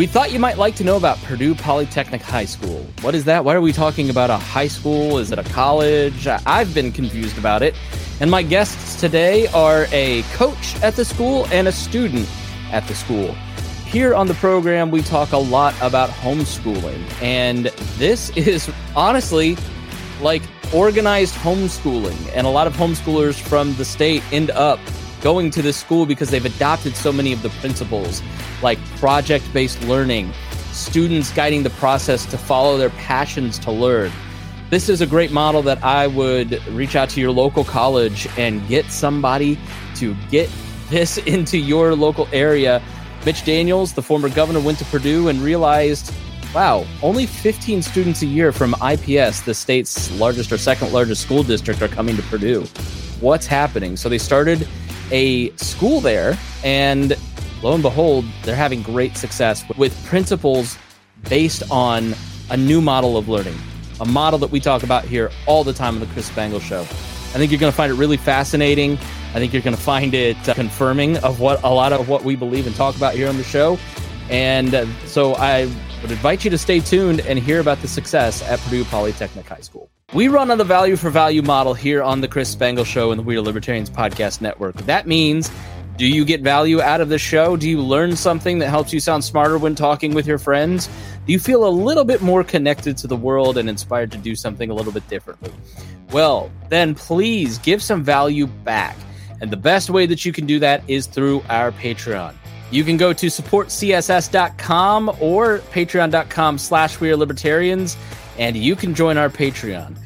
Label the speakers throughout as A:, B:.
A: We thought you might like to know about Purdue Polytechnic High School. What is that? Why are we talking about a high school? Is it a college? I've been confused about it. And my guests today are a coach at the school and a student at the school. Here on the program, we talk a lot about homeschooling. And this is honestly like organized homeschooling. And a lot of homeschoolers from the state end up going to this school because they've adopted so many of the principles like project based learning, students guiding the process to follow their passions to learn. This is a great model that I would reach out to your local college and get somebody to get this into your local area. Mitch Daniels, the former governor, went to Purdue and realized wow, only 15 students a year from IPS, the state's largest or second largest school district, are coming to Purdue. What's happening? So they started a school there, and lo and behold, they're having great success with principles based on a new model of learning, a model that we talk about here all the time on the Chris Spangle Show. I think you're going to find it really fascinating. I think you're going to find it uh, confirming of what a lot of what we believe and talk about here on the show. And uh, so I would invite you to stay tuned and hear about the success at Purdue Polytechnic High School. We run on the value for value model here on the Chris Spangle Show and the We Are Libertarians Podcast Network. That means do you get value out of the show? Do you learn something that helps you sound smarter when talking with your friends? Do you feel a little bit more connected to the world and inspired to do something a little bit differently? Well, then please give some value back. And the best way that you can do that is through our Patreon. You can go to supportcss.com or patreon.com slash we are libertarians and you can join our Patreon.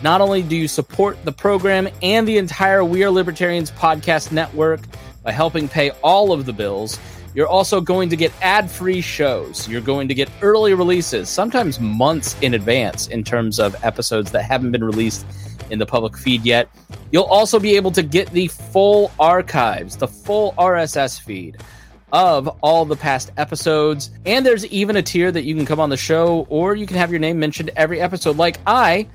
A: Not only do you support the program and the entire We Are Libertarians podcast network by helping pay all of the bills, you're also going to get ad free shows. You're going to get early releases, sometimes months in advance, in terms of episodes that haven't been released in the public feed yet. You'll also be able to get the full archives, the full RSS feed of all the past episodes. And there's even a tier that you can come on the show or you can have your name mentioned every episode, like I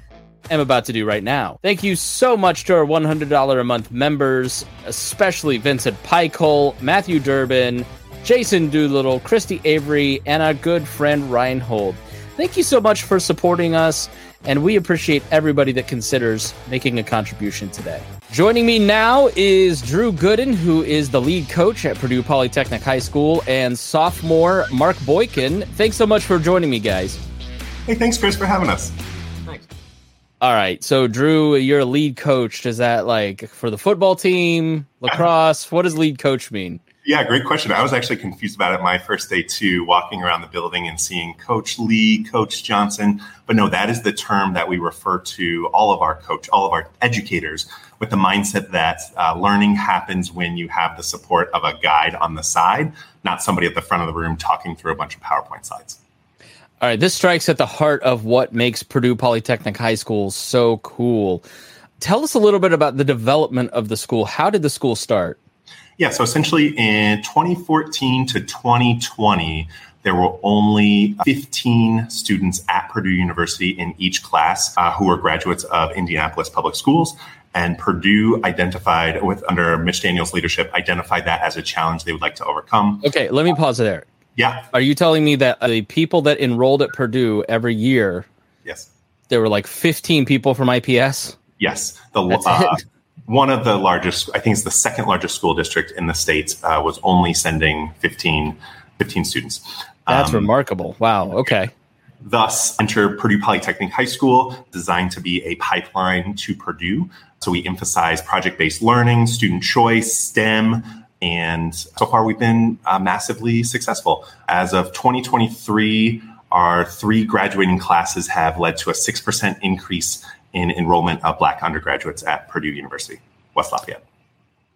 A: am about to do right now. Thank you so much to our $100 a month members, especially Vincent Pikehole, Matthew Durbin, Jason Doolittle, Christy Avery, and our good friend Reinhold. Thank you so much for supporting us, and we appreciate everybody that considers making a contribution today. Joining me now is Drew Gooden, who is the lead coach at Purdue Polytechnic High School, and sophomore Mark Boykin. Thanks so much for joining me, guys.
B: Hey, thanks, Chris, for having us.
A: All right. So, Drew, you're a lead coach. Does that like for the football team, lacrosse? What does lead coach mean?
B: Yeah, great question. I was actually confused about it my first day too, walking around the building and seeing Coach Lee, Coach Johnson. But no, that is the term that we refer to all of our coach, all of our educators, with the mindset that uh, learning happens when you have the support of a guide on the side, not somebody at the front of the room talking through a bunch of PowerPoint slides.
A: All right, this strikes at the heart of what makes Purdue Polytechnic High School so cool. Tell us a little bit about the development of the school. How did the school start?
B: Yeah, so essentially in 2014 to 2020, there were only 15 students at Purdue University in each class uh, who were graduates of Indianapolis Public Schools. And Purdue identified, with under Mitch Daniels' leadership, identified that as a challenge they would like to overcome.
A: Okay, let me pause there.
B: Yeah.
A: Are you telling me that the people that enrolled at Purdue every year?
B: Yes.
A: There were like 15 people from IPS.
B: Yes. The uh, one of the largest, I think it's the second largest school district in the states, uh, was only sending 15, 15 students.
A: That's um, remarkable. Wow. Okay.
B: Thus, enter Purdue Polytechnic High School, designed to be a pipeline to Purdue. So we emphasize project based learning, student choice, STEM, and so far we've been uh, massively successful. As of 2023, our three graduating classes have led to a 6% increase in enrollment of Black undergraduates at Purdue University, West Lafayette.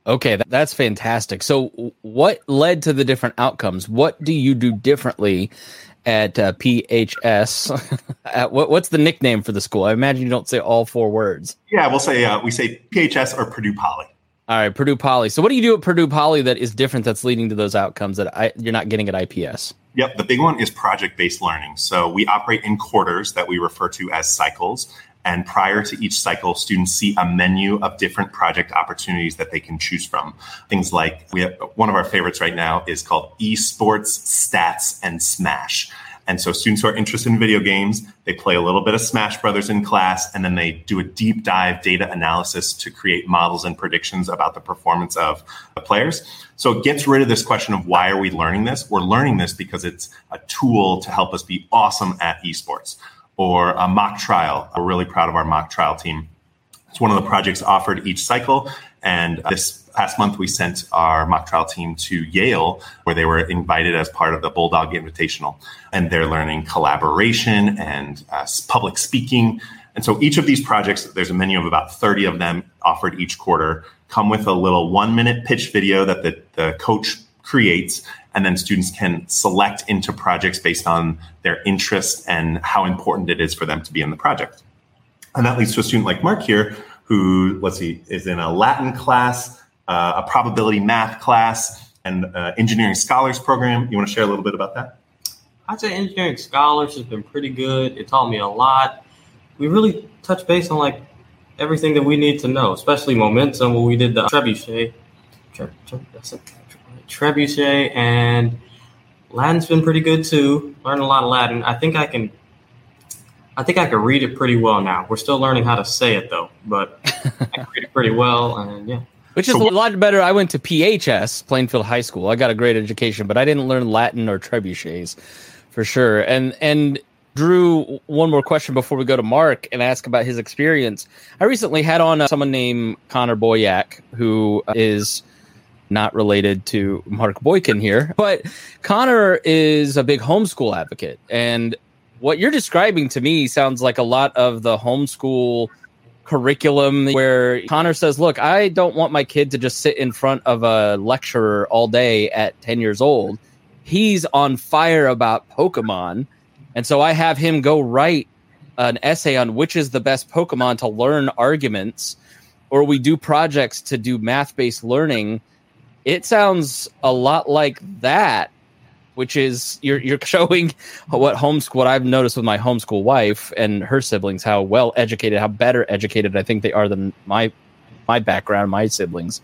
A: Okay, that's fantastic. So, what led to the different outcomes? What do you do differently at uh, PHS? at what, what's the nickname for the school? I imagine you don't say all four words.
B: Yeah, we'll say uh, we say PHS or Purdue Poly.
A: All right, Purdue Poly. So, what do you do at Purdue Poly that is different that's leading to those outcomes that I, you're not getting at IPS?
B: Yep, the big one is project based learning. So, we operate in quarters that we refer to as cycles And prior to each cycle, students see a menu of different project opportunities that they can choose from. Things like we have one of our favorites right now is called esports, stats, and Smash. And so students who are interested in video games, they play a little bit of Smash Brothers in class, and then they do a deep dive data analysis to create models and predictions about the performance of the players. So it gets rid of this question of why are we learning this? We're learning this because it's a tool to help us be awesome at esports. Or a mock trial. We're really proud of our mock trial team. It's one of the projects offered each cycle. And this past month, we sent our mock trial team to Yale, where they were invited as part of the Bulldog Invitational. And they're learning collaboration and uh, public speaking. And so each of these projects, there's a menu of about 30 of them offered each quarter, come with a little one minute pitch video that the, the coach creates. And then students can select into projects based on their interest and how important it is for them to be in the project. And that leads to a student like Mark here, who, let's see, is in a Latin class, uh, a probability math class, and uh, engineering scholars program. You want to share a little bit about that?
C: I'd say engineering scholars has been pretty good. It taught me a lot. We really touched base on like everything that we need to know, especially momentum. When we did the trebuchet, tre- tre- trebuchet, and Latin's been pretty good too. Learned a lot of Latin. I think I can I think I can read it pretty well now. We're still learning how to say it though, but I can read it pretty well, and yeah.
A: Which is so, a lot better. I went to PHS, Plainfield High School. I got a great education, but I didn't learn Latin or trebuchets for sure. And and Drew, one more question before we go to Mark and ask about his experience. I recently had on uh, someone named Connor Boyack, who is not related to Mark Boykin here, but Connor is a big homeschool advocate. And what you're describing to me sounds like a lot of the homeschool curriculum where Connor says, Look, I don't want my kid to just sit in front of a lecturer all day at 10 years old. He's on fire about Pokemon. And so I have him go write an essay on which is the best Pokemon to learn arguments, or we do projects to do math based learning. It sounds a lot like that which is you're you're showing what homeschool what I've noticed with my homeschool wife and her siblings how well educated, how better educated I think they are than my my background, my siblings.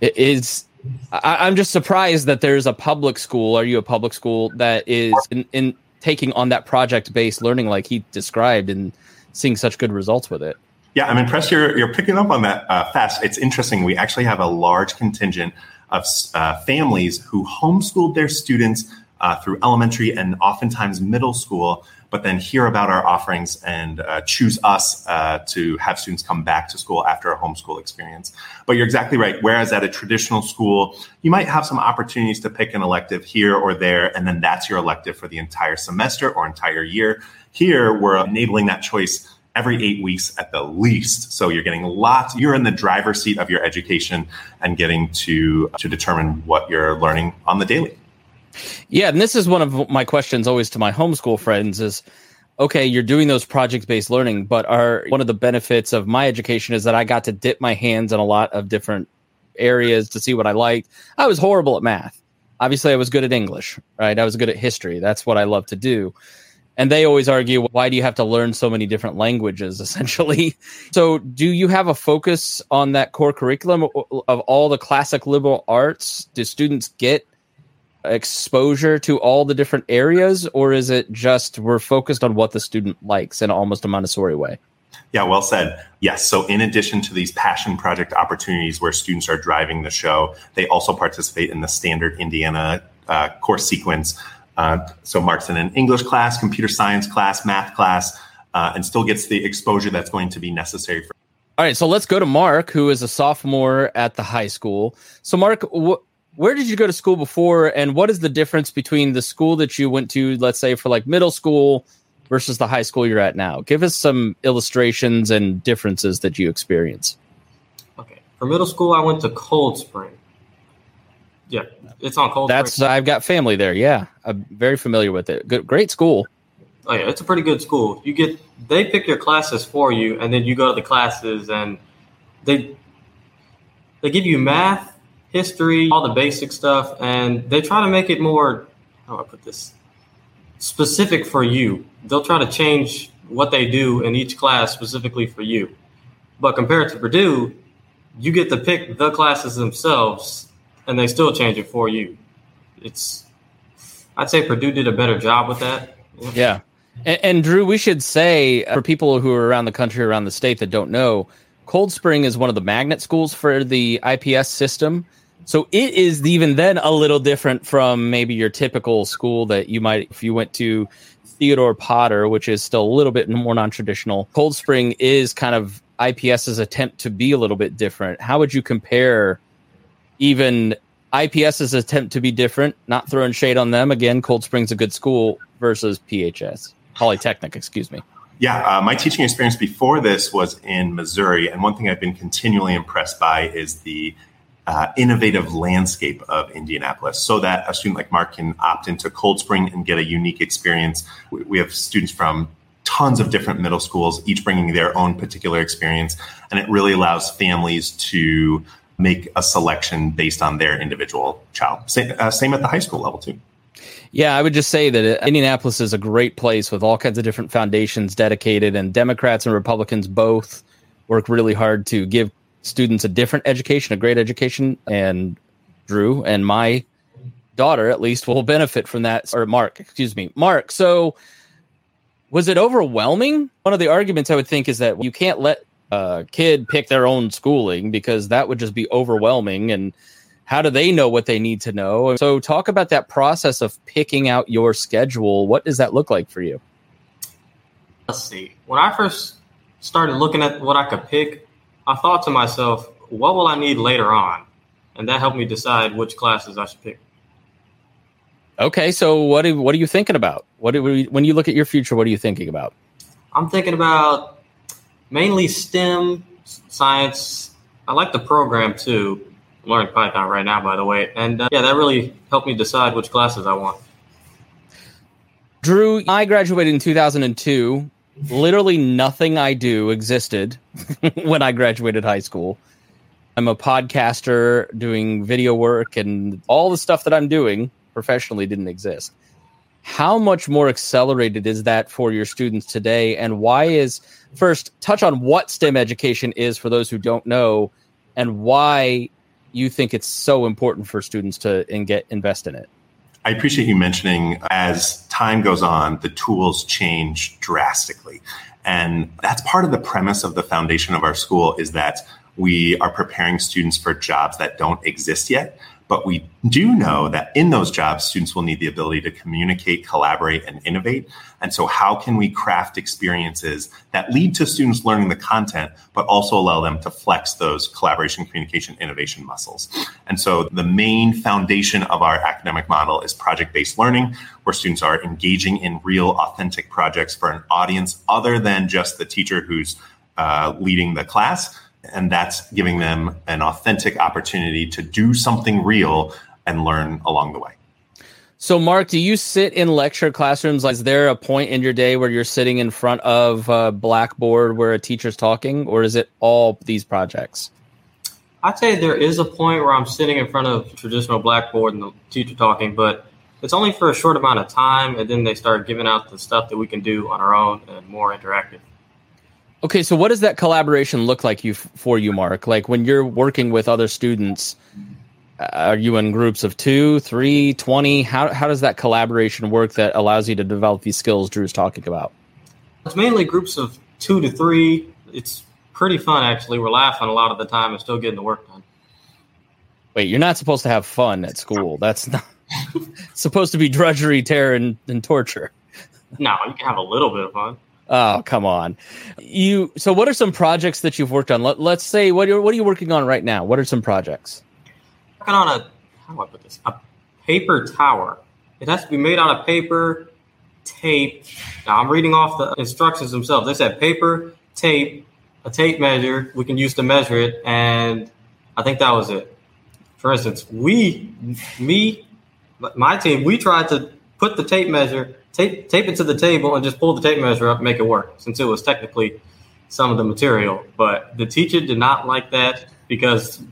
A: It is I, am just surprised that there's a public school. Are you a public school that is in, in taking on that project based learning like he described and seeing such good results with it?
B: Yeah, I'm impressed you're you're picking up on that uh, fast. It's interesting. We actually have a large contingent of uh, families who homeschooled their students uh, through elementary and oftentimes middle school, but then hear about our offerings and uh, choose us uh, to have students come back to school after a homeschool experience. But you're exactly right. Whereas at a traditional school, you might have some opportunities to pick an elective here or there, and then that's your elective for the entire semester or entire year. Here, we're enabling that choice every eight weeks at the least. So you're getting lots, you're in the driver's seat of your education and getting to, to determine what you're learning on the daily.
A: Yeah, and this is one of my questions always to my homeschool friends is okay, you're doing those project based learning, but are one of the benefits of my education is that I got to dip my hands in a lot of different areas to see what I liked. I was horrible at math. Obviously, I was good at English, right? I was good at history. That's what I love to do. And they always argue, why do you have to learn so many different languages, essentially? So, do you have a focus on that core curriculum of all the classic liberal arts? Do students get exposure to all the different areas, or is it just we're focused on what the student likes in almost a Montessori way?
B: Yeah, well said. Yes. So, in addition to these passion project opportunities where students are driving the show, they also participate in the standard Indiana uh, course sequence. Uh, so, Mark's in an English class, computer science class, math class, uh, and still gets the exposure that's going to be necessary for.
A: All right, so let's go to Mark, who is a sophomore at the high school. So, Mark, wh- where did you go to school before and what is the difference between the school that you went to let's say for like middle school versus the high school you're at now? Give us some illustrations and differences that you experience.
C: Okay. For middle school i went to cold spring. Yeah. It's on cold
A: that's
C: spring.
A: i've got family there. Yeah. I'm very familiar with it. Good great school.
C: Oh yeah. It's a pretty good school. You get they pick your classes for you and then you go to the classes and they they give you math history, all the basic stuff, and they try to make it more, how do I put this, specific for you. They'll try to change what they do in each class specifically for you. But compared to Purdue, you get to pick the classes themselves and they still change it for you. It's I'd say Purdue did a better job with that.
A: Yeah. And, and, Drew, we should say uh, for people who are around the country, around the state that don't know, Cold Spring is one of the magnet schools for the IPS system. So it is even then a little different from maybe your typical school that you might, if you went to Theodore Potter, which is still a little bit more non traditional. Cold Spring is kind of IPS's attempt to be a little bit different. How would you compare even IPS's attempt to be different, not throwing shade on them? Again, Cold Spring's a good school versus PHS, Polytechnic, excuse me.
B: Yeah, uh, my teaching experience before this was in Missouri. And one thing I've been continually impressed by is the uh, innovative landscape of Indianapolis so that a student like Mark can opt into Cold Spring and get a unique experience. We, have students from tons of different middle schools, each bringing their own particular experience. And it really allows families to make a selection based on their individual child. Same, uh, same at the high school level, too.
A: Yeah, I would just say that Indianapolis is a great place with all kinds of different foundations dedicated, and Democrats and Republicans both work really hard to give students a different education, a great education, and Drew and my daughter at least will benefit from that. Or Mark, excuse me, Mark. So was it overwhelming? One of the arguments I would think is that you can't let a kid pick their own schooling because that would just be overwhelming and how do they know what they need to know so talk about that process of picking out your schedule what does that look like for you
C: let's see when i first started looking at what i could pick I thought to myself, what will I need later on? And that helped me decide which classes I should pick.
A: Okay, so what are, what are you thinking about? What we, when you look at your future, what are you thinking about?
C: I'm thinking about mainly STEM, science. I like the program too. I'm learning Python right now, by the way, and uh, yeah, that really helped me decide which classes I want.
A: Drew, I graduated in 2002 literally nothing I do existed when I graduated high school. I'm a podcaster doing video work, and all the stuff that I'm doing professionally didn't exist. How much more accelerated is that for your students today? And why is first touch on what STEM education is for those who don't know, and why you think it's so important for students to and get invest in it?
B: I appreciate you mentioning as time goes on, the tools change drastically. And that's part of the premise of the foundation of our school is that we are preparing students for jobs that don't exist yet. But we do know that in those jobs, students will need the ability to communicate, collaborate, and innovate. And so, how can we craft experiences that lead to students learning the content, but also allow them to flex those collaboration, communication, innovation muscles? And so, the main foundation of our academic model is project based learning, where students are engaging in real, authentic projects for an audience other than just the teacher who's uh, leading the class and that's giving them an authentic opportunity to do something real and learn along the way.
A: So, Mark, do you sit in lecture classrooms? Is there a point in your day where you're sitting in front of a blackboard where a teacher's talking, or is it all these projects?
C: I'd say there is a point where I'm sitting in front of traditional blackboard and the teacher talking, but it's only for a short amount of time, and then they start giving out the stuff that we can do on our own and more interactive.
A: Okay, so what does that collaboration look like you for you, Mark? Like when you're working with other students, uh, are you in groups of two, three, twenty? How how does that collaboration work that allows you to develop these skills Drew's talking about?
C: It's mainly groups of two to three. It's pretty fun actually. We're laughing a lot of the time and still getting the work done.
A: Wait, you're not supposed to have fun at school. That's not supposed to be drudgery, terror, and, and torture.
C: No, you can have a little bit of fun.
A: Oh, come on. You so what are some projects that you've worked on? Let, us say what are what are you working on right now? What are some projects?
C: Working on a how do I put this? A paper tower. It has to be made out of paper, tape. Now I'm reading off the instructions themselves. They said paper, tape, a tape measure we can use to measure it, and I think that was it. For instance, we, me, my team, we tried to put the tape measure tape tape it to the table and just pull the tape measure up and make it work since it was technically some of the material. But the teacher did not like that because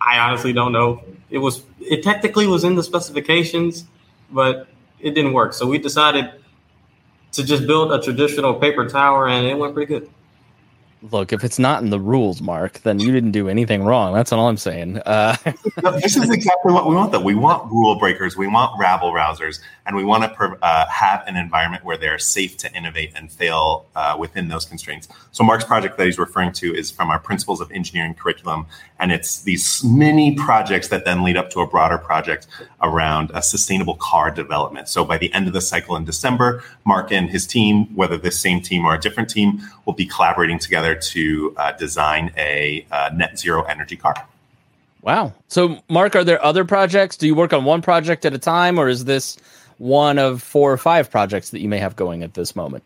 C: I honestly don't know. It was it technically was in the specifications, but it didn't work. So we decided to just build a traditional paper tower, and it went pretty good
A: look, if it's not in the rules, Mark, then you didn't do anything wrong. That's all I'm saying. Uh,
B: this is exactly what we want, though. We want rule breakers, we want rabble rousers, and we want to uh, have an environment where they're safe to innovate and fail uh, within those constraints. So, Mark's project that he's referring to is from our Principles of Engineering curriculum, and it's these mini projects that then lead up to a broader project around a sustainable car development. So, by the end of the cycle in December, Mark and his team, whether this same team or a different team, will be collaborating together to uh, design a uh, net zero energy car.
A: Wow. So, Mark, are there other projects? Do you work on one project at a time, or is this one of four or five projects that you may have going at this moment?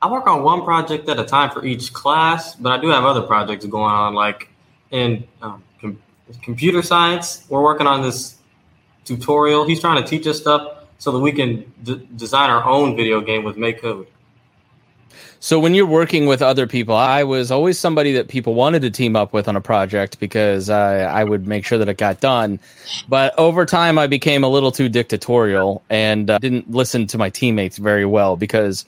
C: I work on one project at a time for each class, but I do have other projects going on, like in um, com- computer science. We're working on this tutorial. He's trying to teach us stuff so that we can d- design our own video game with MakeCode.
A: So when you're working with other people, I was always somebody that people wanted to team up with on a project because I, I would make sure that it got done. But over time, I became a little too dictatorial and uh, didn't listen to my teammates very well because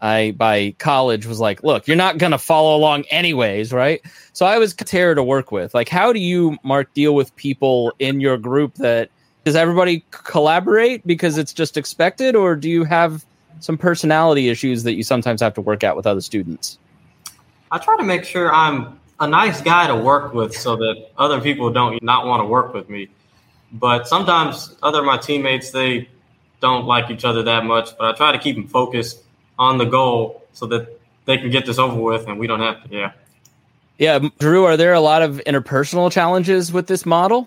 A: I by college was like, look, you're not gonna follow along anyways, right? So I was terror to work with. Like, how do you, Mark, deal with people in your group that does everybody collaborate because it's just expected, or do you have some personality issues that you sometimes have to work out with other students?
C: I try to make sure I'm a nice guy to work with so that other people don't not want to work with me. But sometimes other my teammates they don't like each other that much, but I try to keep them focused on the goal so that they can get this over with and we don't have to yeah.
A: Yeah, Drew, are there a lot of interpersonal challenges with this model?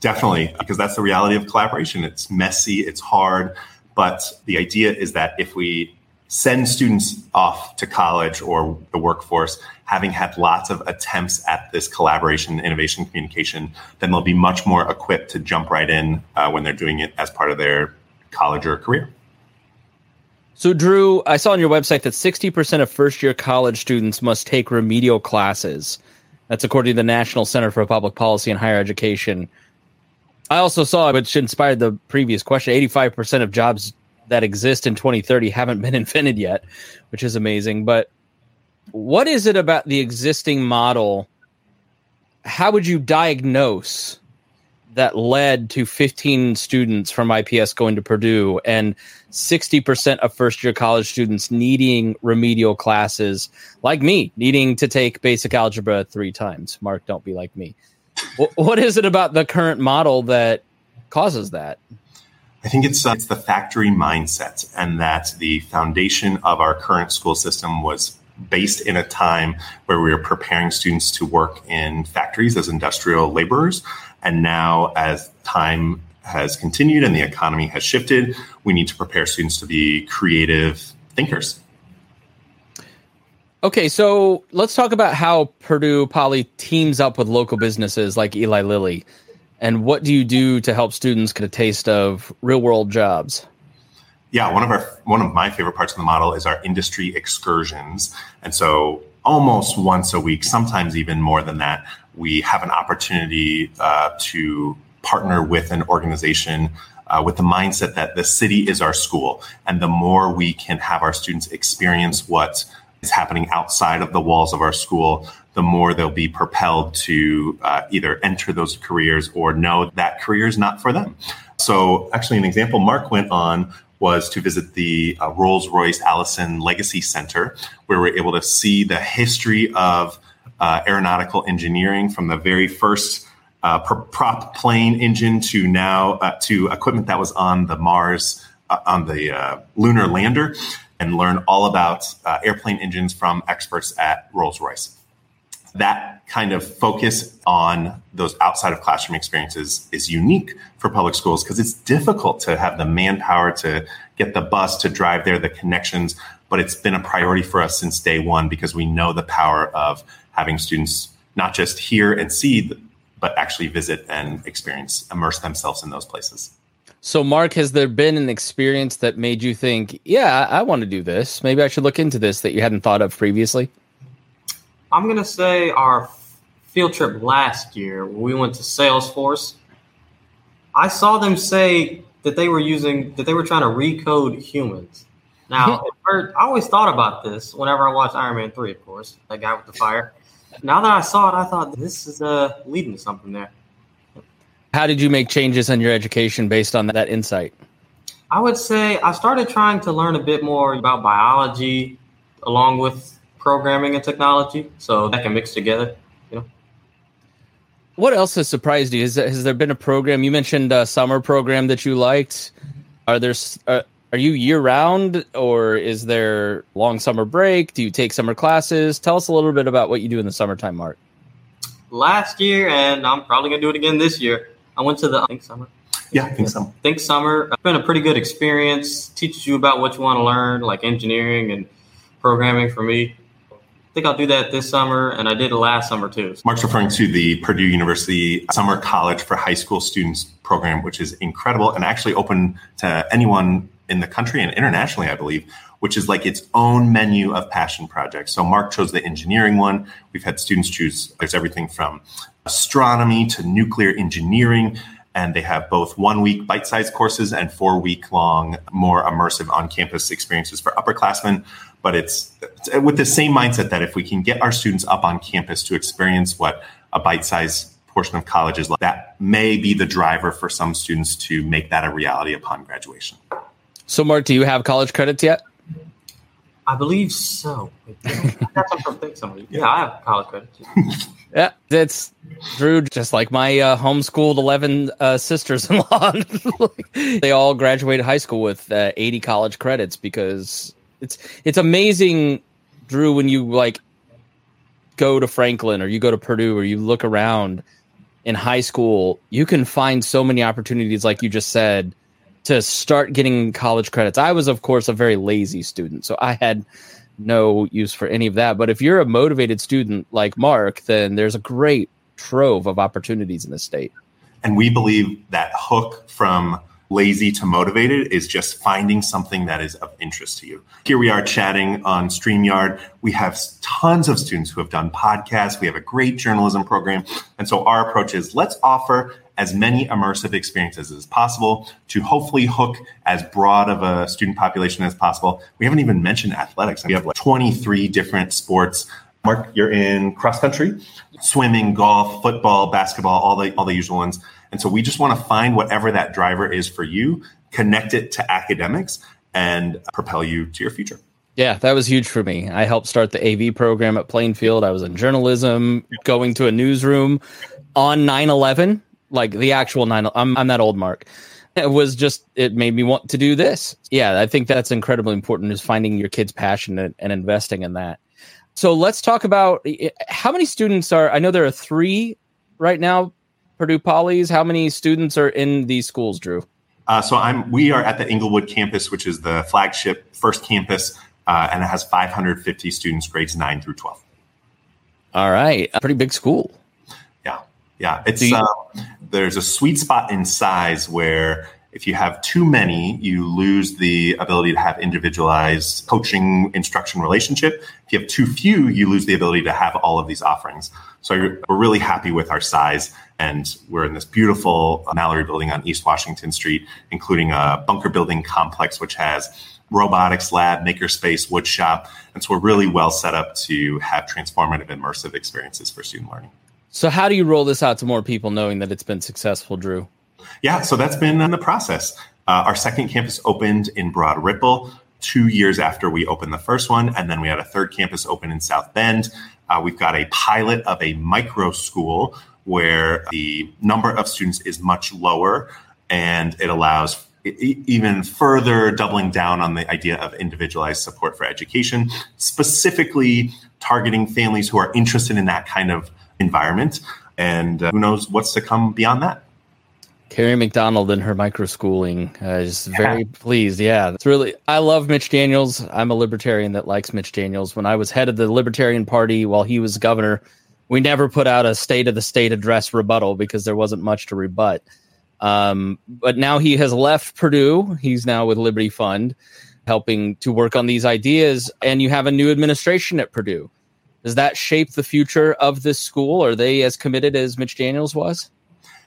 B: Definitely, because that's the reality of collaboration. It's messy, it's hard. But the idea is that if we send students off to college or the workforce having had lots of attempts at this collaboration, innovation, communication, then they'll be much more equipped to jump right in uh, when they're doing it as part of their college or career.
A: So, Drew, I saw on your website that 60% of first year college students must take remedial classes. That's according to the National Center for Public Policy and Higher Education. I also saw, which inspired the previous question, 85% of jobs that exist in 2030 haven't been invented yet, which is amazing. But what is it about the existing model? How would you diagnose that led to 15 students from IPS going to Purdue and 60% of first year college students needing remedial classes, like me, needing to take basic algebra three times? Mark, don't be like me what is it about the current model that causes that?
B: I think it's, uh, it's the factory mindset, and that the foundation of our current school system was based in a time where we were preparing students to work in factories as industrial laborers. And now, as time has continued and the economy has shifted, we need to prepare students to be creative thinkers.
A: Okay, so let's talk about how Purdue Poly teams up with local businesses like Eli Lilly. And what do you do to help students get a taste of real world jobs?
B: Yeah, one of our one of my favorite parts of the model is our industry excursions. And so almost once a week, sometimes even more than that, we have an opportunity uh, to partner with an organization uh, with the mindset that the city is our school. And the more we can have our students experience what is happening outside of the walls of our school, the more they'll be propelled to uh, either enter those careers or know that career is not for them. So, actually, an example Mark went on was to visit the uh, Rolls Royce Allison Legacy Center, where we're able to see the history of uh, aeronautical engineering from the very first uh, prop plane engine to now uh, to equipment that was on the Mars uh, on the lunar lander and learn all about uh, airplane engines from experts at Rolls Royce. That kind of focus on those outside of classroom experiences is unique for public schools because it's difficult to have the manpower to get the bus to drive there, the connections. But it's been a priority for us since day one because we know the power of having students not just hear and see, but actually visit and experience, immerse themselves in those places.
A: So, Mark, has there been an experience that made you think, yeah, I, I want to do this? Maybe I should look into this that you hadn't thought of previously?
C: I'm going to say our field trip last year, we went to Salesforce. I saw them say that they were using, that they were trying to recode humans. Now, I always thought about this whenever I watched Iron Man 3, of course, that guy with the fire. Now that I saw it, I thought this is uh, leading to something there.
A: How did you make changes in your education based on that insight?
C: I would say I started trying to learn a bit more about biology along with programming and technology so that can mix together, you know.
A: What else has surprised you? Has, has there been a program you mentioned a summer program that you liked? Are there uh, are you year round or is there long summer break? Do you take summer classes? Tell us a little bit about what you do in the summertime, Mark.
C: Last year, and I'm probably gonna do it again this year. I went to the Think Summer.
B: Yeah, Think Summer.
C: Think Summer. It's been a pretty good experience. Teaches you about what you want to learn, like engineering and programming for me. I think I'll do that this summer, and I did it last summer too.
B: Mark's referring to the Purdue University Summer College for High School Students program, which is incredible and actually open to anyone in the country and internationally, I believe, which is like its own menu of passion projects. So Mark chose the engineering one. We've had students choose, there's everything from astronomy to nuclear engineering. And they have both one week bite sized courses and four week long, more immersive on campus experiences for upperclassmen. But it's, it's with the same mindset that if we can get our students up on campus to experience what a bite sized portion of college is like, that may be the driver for some students to make that a reality upon graduation.
A: So, Mark, do you have college credits yet?
C: I believe so. yeah, I have college credits.
A: yeah, that's Drew. Just like my uh, homeschooled eleven uh, sisters-in-law, they all graduated high school with uh, eighty college credits because it's it's amazing, Drew. When you like go to Franklin or you go to Purdue or you look around in high school, you can find so many opportunities, like you just said, to start getting college credits. I was, of course, a very lazy student, so I had no use for any of that. But if you're a motivated student like Mark, then there's a great trove of opportunities in the state.
B: And we believe that hook from lazy to motivated is just finding something that is of interest to you. Here we are chatting on StreamYard. We have tons of students who have done podcasts. We have a great journalism program. And so our approach is let's offer as many immersive experiences as possible to hopefully hook as broad of a student population as possible. We haven't even mentioned athletics. We have like 23 different sports. Mark, you're in cross country, swimming, golf, football, basketball, all the all the usual ones. And so we just want to find whatever that driver is for you, connect it to academics and propel you to your future.
A: Yeah, that was huge for me. I helped start the AV program at Plainfield. I was in journalism, going to a newsroom on 9 11 like the actual nine. I'm I'm that old, Mark. It was just it made me want to do this. Yeah, I think that's incredibly important is finding your kids' passion and, and investing in that. So let's talk about how many students are. I know there are three right now, Purdue Polys. How many students are in these schools, Drew?
B: Uh, so I'm. We are at the Englewood campus, which is the flagship first campus, uh, and it has 550 students, grades nine through 12.
A: All right, a pretty big school.
B: Yeah. It's you, uh, there's a sweet spot in size where if you have too many, you lose the ability to have individualized coaching instruction relationship. If you have too few, you lose the ability to have all of these offerings. So we're really happy with our size. And we're in this beautiful Mallory building on East Washington Street, including a bunker building complex, which has robotics lab, makerspace, wood shop. And so we're really well set up to have transformative, immersive experiences for student learning.
A: So, how do you roll this out to more people knowing that it's been successful, Drew?
B: Yeah, so that's been in the process. Uh, our second campus opened in Broad Ripple two years after we opened the first one. And then we had a third campus open in South Bend. Uh, we've got a pilot of a micro school where the number of students is much lower and it allows even further doubling down on the idea of individualized support for education, specifically targeting families who are interested in that kind of environment. And uh, who knows what's to come beyond that.
A: Kerry McDonald and her micro schooling uh, is very yeah. pleased. Yeah, it's really. I love Mitch Daniels. I'm a libertarian that likes Mitch Daniels. When I was head of the Libertarian Party while he was governor, we never put out a state of the state address rebuttal because there wasn't much to rebut. Um, but now he has left Purdue. He's now with Liberty Fund, helping to work on these ideas. And you have a new administration at Purdue. Does that shape the future of this school? Are they as committed as Mitch Daniels was?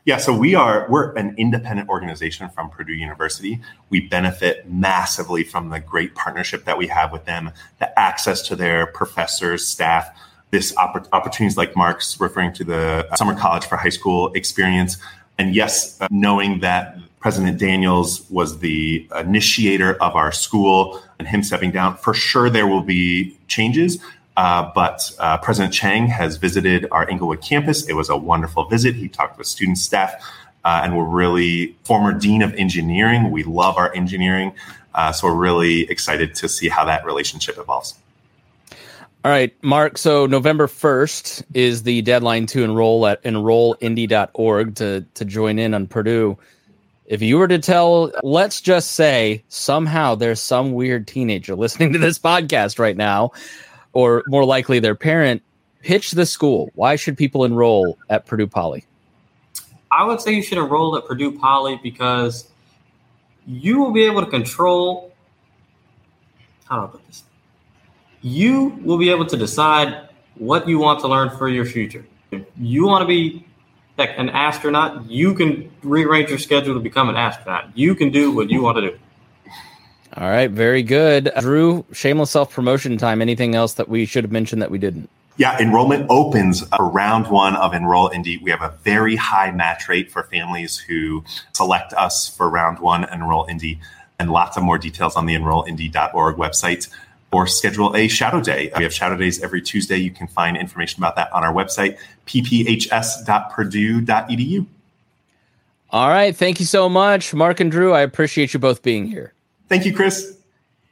B: Yeah, so we are we're an independent organization from Purdue University. We benefit massively from the great partnership that we have with them, the access to their professors, staff, this opp- opportunities like Mark's referring to the summer college for high school experience. And yes, uh, knowing that President Daniels was the initiator of our school and him stepping down, for sure there will be changes. Uh, but uh, President Chiang has visited our Englewood campus. It was a wonderful visit. He talked with students, staff, uh, and we're really former dean of engineering. We love our engineering, uh, so we're really excited to see how that relationship evolves.
A: All right, Mark. So November 1st is the deadline to enroll at enrollindy.org to, to join in on Purdue. If you were to tell, let's just say somehow there's some weird teenager listening to this podcast right now or more likely their parent, pitch the school. Why should people enroll at Purdue Poly?
C: I would say you should enroll at Purdue Poly because you will be able to control. How do I put this? You will be able to decide what you want to learn for your future. If you want to be like an astronaut, you can rearrange your schedule to become an astronaut. You can do what you want to do.
A: All right, very good. Drew, shameless self promotion time. Anything else that we should have mentioned that we didn't?
B: Yeah, enrollment opens for round one of Enroll Indy. We have a very high match rate for families who select us for round one Enroll Indy, and lots of more details on the enrollindy.org website. Or schedule a shadow day. We have shadow days every Tuesday. You can find information about that on our website, pphs.purdue.edu.
A: All right. Thank you so much, Mark and Drew. I appreciate you both being here.
B: Thank you, Chris.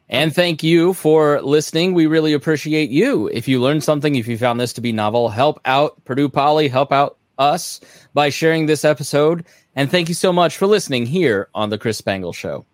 A: And thank you for listening. We really appreciate you. If you learned something, if you found this to be novel, help out Purdue Poly, help out us by sharing this episode. And thank you so much for listening here on The Chris Spangle Show.